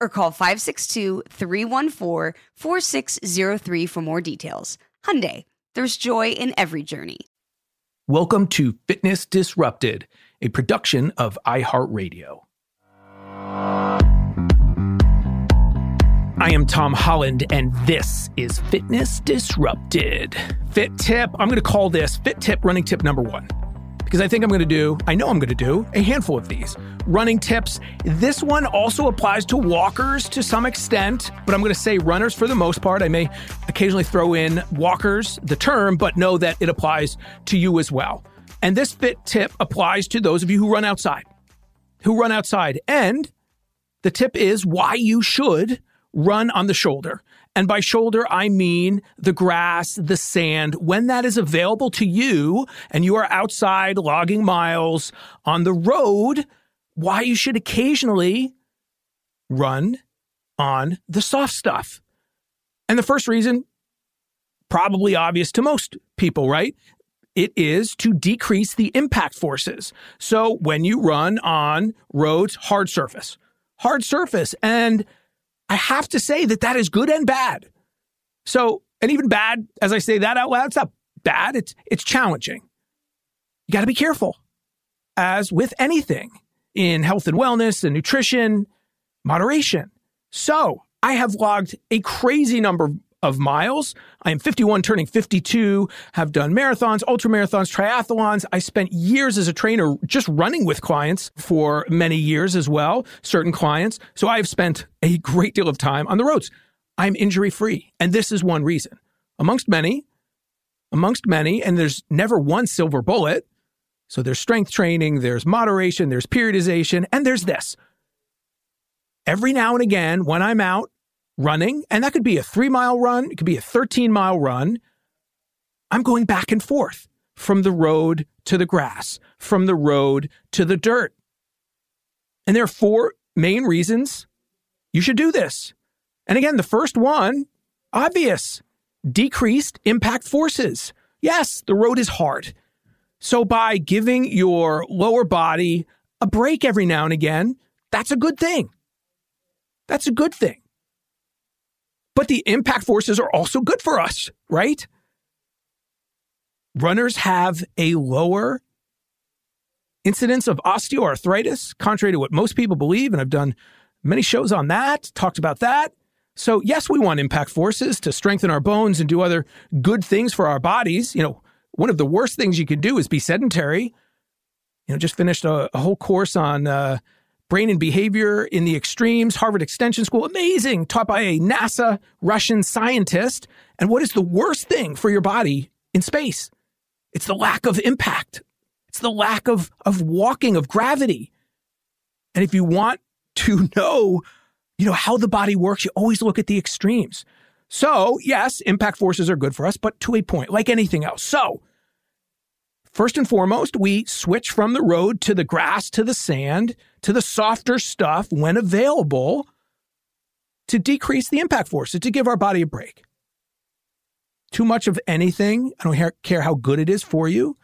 or call 562-314-4603 for more details. Hyundai, there's joy in every journey. Welcome to Fitness Disrupted, a production of iHeartRadio. I am Tom Holland, and this is Fitness Disrupted. Fit tip, I'm going to call this Fit tip running tip number one because I think I'm going to do, I know I'm going to do a handful of these. Running tips. This one also applies to walkers to some extent, but I'm going to say runners for the most part. I may occasionally throw in walkers, the term, but know that it applies to you as well. And this fit tip applies to those of you who run outside, who run outside. And the tip is why you should run on the shoulder. And by shoulder, I mean the grass, the sand. When that is available to you and you are outside logging miles on the road, why you should occasionally run on the soft stuff. And the first reason, probably obvious to most people, right? It is to decrease the impact forces. So when you run on roads, hard surface, hard surface, and I have to say that that is good and bad. So, and even bad, as I say that out loud, it's not bad, it's, it's challenging. You got to be careful, as with anything in health and wellness and nutrition, moderation. So, I have logged a crazy number of miles. I am 51, turning 52, have done marathons, ultra marathons, triathlons. I spent years as a trainer just running with clients for many years as well, certain clients. So I have spent a great deal of time on the roads. I'm injury free. And this is one reason, amongst many, amongst many, and there's never one silver bullet. So there's strength training, there's moderation, there's periodization, and there's this. Every now and again, when I'm out running, and that could be a three mile run, it could be a 13 mile run. I'm going back and forth from the road to the grass, from the road to the dirt. And there are four main reasons you should do this. And again, the first one, obvious decreased impact forces. Yes, the road is hard. So by giving your lower body a break every now and again, that's a good thing. That's a good thing. But the impact forces are also good for us, right? Runners have a lower incidence of osteoarthritis, contrary to what most people believe. And I've done many shows on that, talked about that. So, yes, we want impact forces to strengthen our bones and do other good things for our bodies, you know, one of the worst things you can do is be sedentary. You know, just finished a, a whole course on uh, brain and behavior in the extremes, Harvard Extension School, amazing, taught by a NASA Russian scientist. And what is the worst thing for your body in space? It's the lack of impact. It's the lack of, of walking, of gravity. And if you want to know, you know, how the body works, you always look at the extremes. So, yes, impact forces are good for us, but to a point, like anything else. So, first and foremost, we switch from the road to the grass, to the sand, to the softer stuff when available to decrease the impact forces, to give our body a break. Too much of anything, I don't care how good it is for you,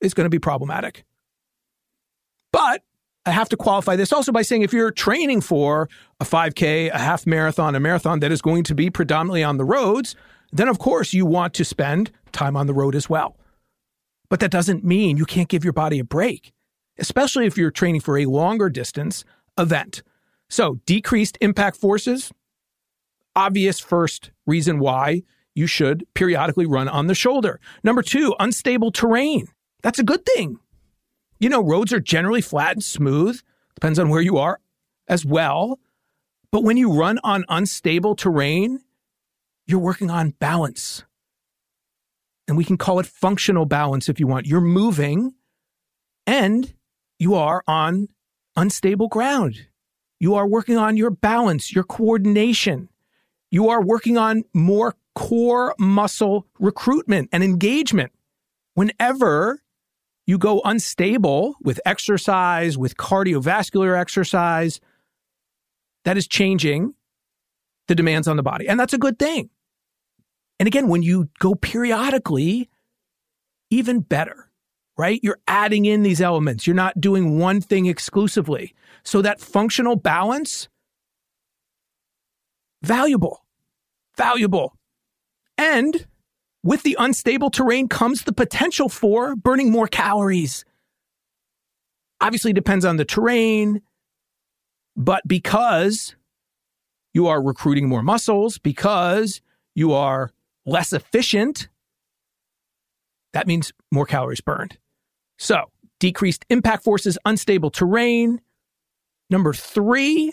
is going to be problematic. But I have to qualify this also by saying if you're training for a 5K, a half marathon, a marathon that is going to be predominantly on the roads, then of course you want to spend time on the road as well. But that doesn't mean you can't give your body a break, especially if you're training for a longer distance event. So, decreased impact forces, obvious first reason why you should periodically run on the shoulder. Number two, unstable terrain. That's a good thing. You know, roads are generally flat and smooth, depends on where you are as well. But when you run on unstable terrain, you're working on balance. And we can call it functional balance if you want. You're moving and you are on unstable ground. You are working on your balance, your coordination. You are working on more core muscle recruitment and engagement. Whenever you go unstable with exercise, with cardiovascular exercise, that is changing the demands on the body. And that's a good thing. And again, when you go periodically, even better, right? You're adding in these elements. You're not doing one thing exclusively. So that functional balance, valuable, valuable. And with the unstable terrain comes the potential for burning more calories. Obviously, depends on the terrain, but because you are recruiting more muscles, because you are less efficient, that means more calories burned. So, decreased impact forces, unstable terrain. Number three,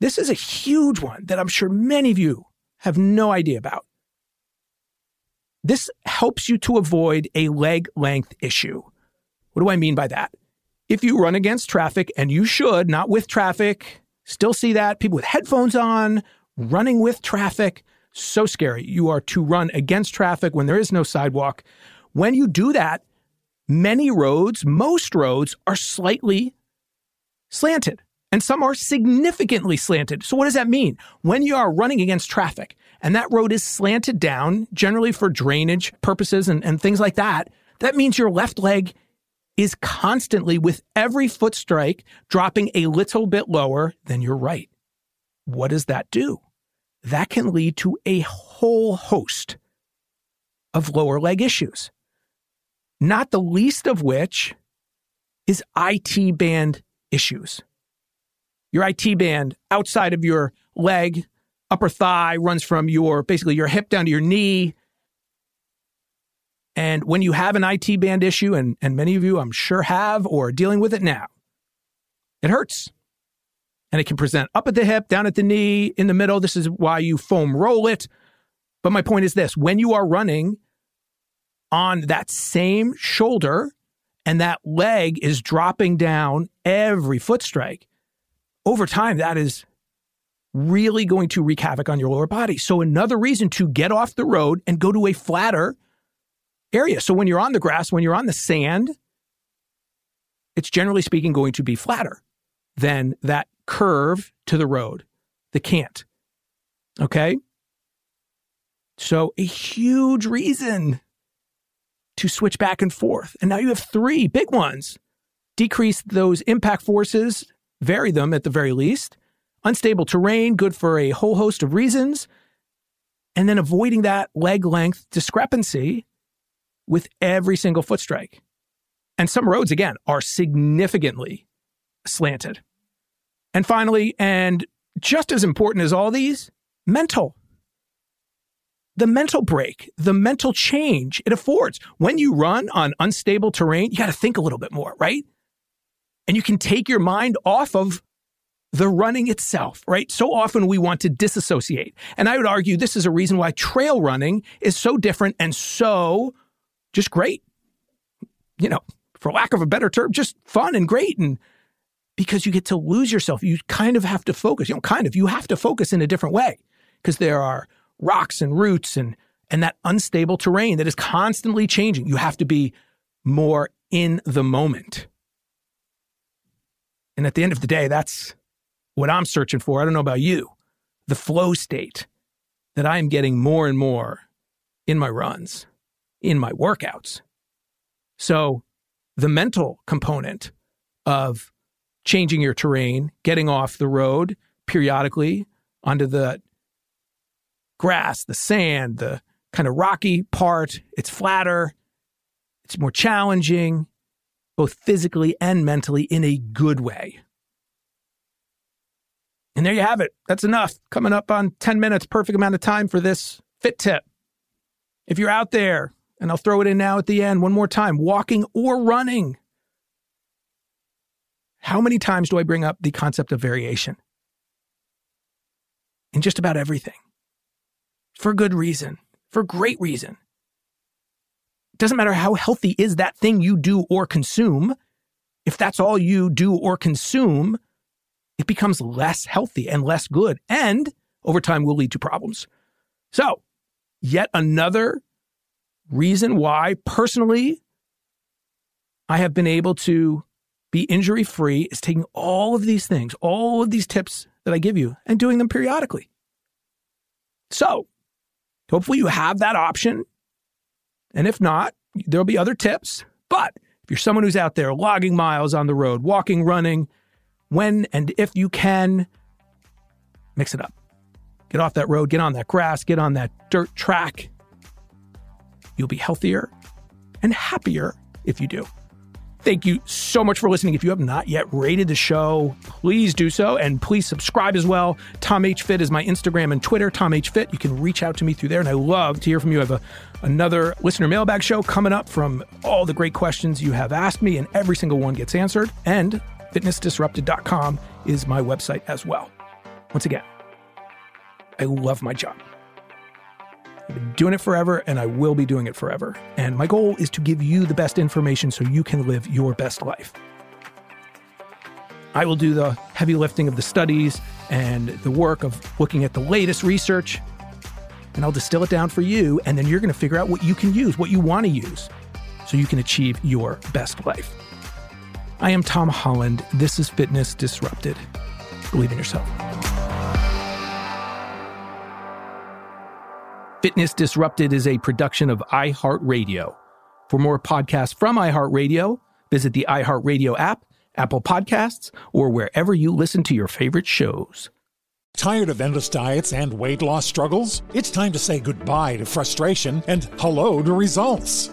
this is a huge one that I'm sure many of you have no idea about. This helps you to avoid a leg length issue. What do I mean by that? If you run against traffic, and you should, not with traffic, still see that people with headphones on, running with traffic, so scary. You are to run against traffic when there is no sidewalk. When you do that, many roads, most roads, are slightly slanted and some are significantly slanted. So, what does that mean? When you are running against traffic and that road is slanted down, generally for drainage purposes and, and things like that, that means your left leg is constantly, with every foot strike, dropping a little bit lower than your right. What does that do? That can lead to a whole host of lower leg issues, not the least of which is IT band issues. Your IT band outside of your leg, upper thigh, runs from your basically your hip down to your knee. And when you have an IT band issue, and, and many of you I'm sure have or are dealing with it now, it hurts. And it can present up at the hip, down at the knee, in the middle. This is why you foam roll it. But my point is this when you are running on that same shoulder and that leg is dropping down every foot strike, over time, that is really going to wreak havoc on your lower body. So, another reason to get off the road and go to a flatter area. So, when you're on the grass, when you're on the sand, it's generally speaking going to be flatter than that curve to the road, the cant. Okay. So, a huge reason to switch back and forth. And now you have three big ones decrease those impact forces vary them at the very least. Unstable terrain, good for a whole host of reasons. And then avoiding that leg length discrepancy with every single foot strike. And some roads, again, are significantly slanted. And finally, and just as important as all these, mental. the mental break, the mental change it affords. When you run on unstable terrain, you got to think a little bit more, right? And you can take your mind off of the running itself, right? So often we want to disassociate. And I would argue this is a reason why trail running is so different and so just great. You know, for lack of a better term, just fun and great. And because you get to lose yourself, you kind of have to focus. You know, kind of, you have to focus in a different way because there are rocks and roots and and that unstable terrain that is constantly changing. You have to be more in the moment. And at the end of the day, that's what I'm searching for. I don't know about you. The flow state that I am getting more and more in my runs, in my workouts. So, the mental component of changing your terrain, getting off the road periodically onto the grass, the sand, the kind of rocky part. It's flatter, it's more challenging, both physically and mentally, in a good way. And there you have it. That's enough. Coming up on 10 minutes, perfect amount of time for this fit tip. If you're out there, and I'll throw it in now at the end one more time walking or running. How many times do I bring up the concept of variation? In just about everything for good reason, for great reason. It doesn't matter how healthy is that thing you do or consume. If that's all you do or consume, it becomes less healthy and less good, and over time will lead to problems. So, yet another reason why personally I have been able to be injury free is taking all of these things, all of these tips that I give you, and doing them periodically. So, Hopefully, you have that option. And if not, there'll be other tips. But if you're someone who's out there logging miles on the road, walking, running, when and if you can, mix it up. Get off that road, get on that grass, get on that dirt track. You'll be healthier and happier if you do. Thank you so much for listening. If you have not yet rated the show, please do so and please subscribe as well. Tom H Fit is my Instagram and Twitter. Tom H Fit. You can reach out to me through there, and I love to hear from you. I have a, another listener mailbag show coming up from all the great questions you have asked me, and every single one gets answered. And fitnessdisrupted.com is my website as well. Once again, I love my job. I've been doing it forever and I will be doing it forever. And my goal is to give you the best information so you can live your best life. I will do the heavy lifting of the studies and the work of looking at the latest research, and I'll distill it down for you. And then you're going to figure out what you can use, what you want to use, so you can achieve your best life. I am Tom Holland. This is Fitness Disrupted. Believe in yourself. Fitness Disrupted is a production of iHeartRadio. For more podcasts from iHeartRadio, visit the iHeartRadio app, Apple Podcasts, or wherever you listen to your favorite shows. Tired of endless diets and weight loss struggles? It's time to say goodbye to frustration and hello to results.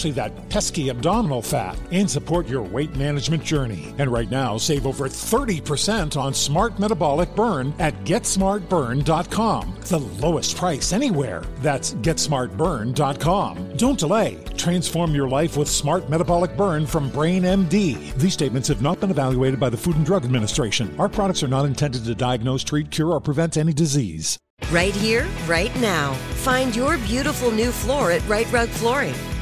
especially that pesky abdominal fat, and support your weight management journey. And right now, save over 30% on Smart Metabolic Burn at GetSmartBurn.com. The lowest price anywhere. That's GetSmartBurn.com. Don't delay. Transform your life with Smart Metabolic Burn from Brain MD. These statements have not been evaluated by the Food and Drug Administration. Our products are not intended to diagnose, treat, cure, or prevent any disease. Right here, right now. Find your beautiful new floor at Rite Rug Flooring.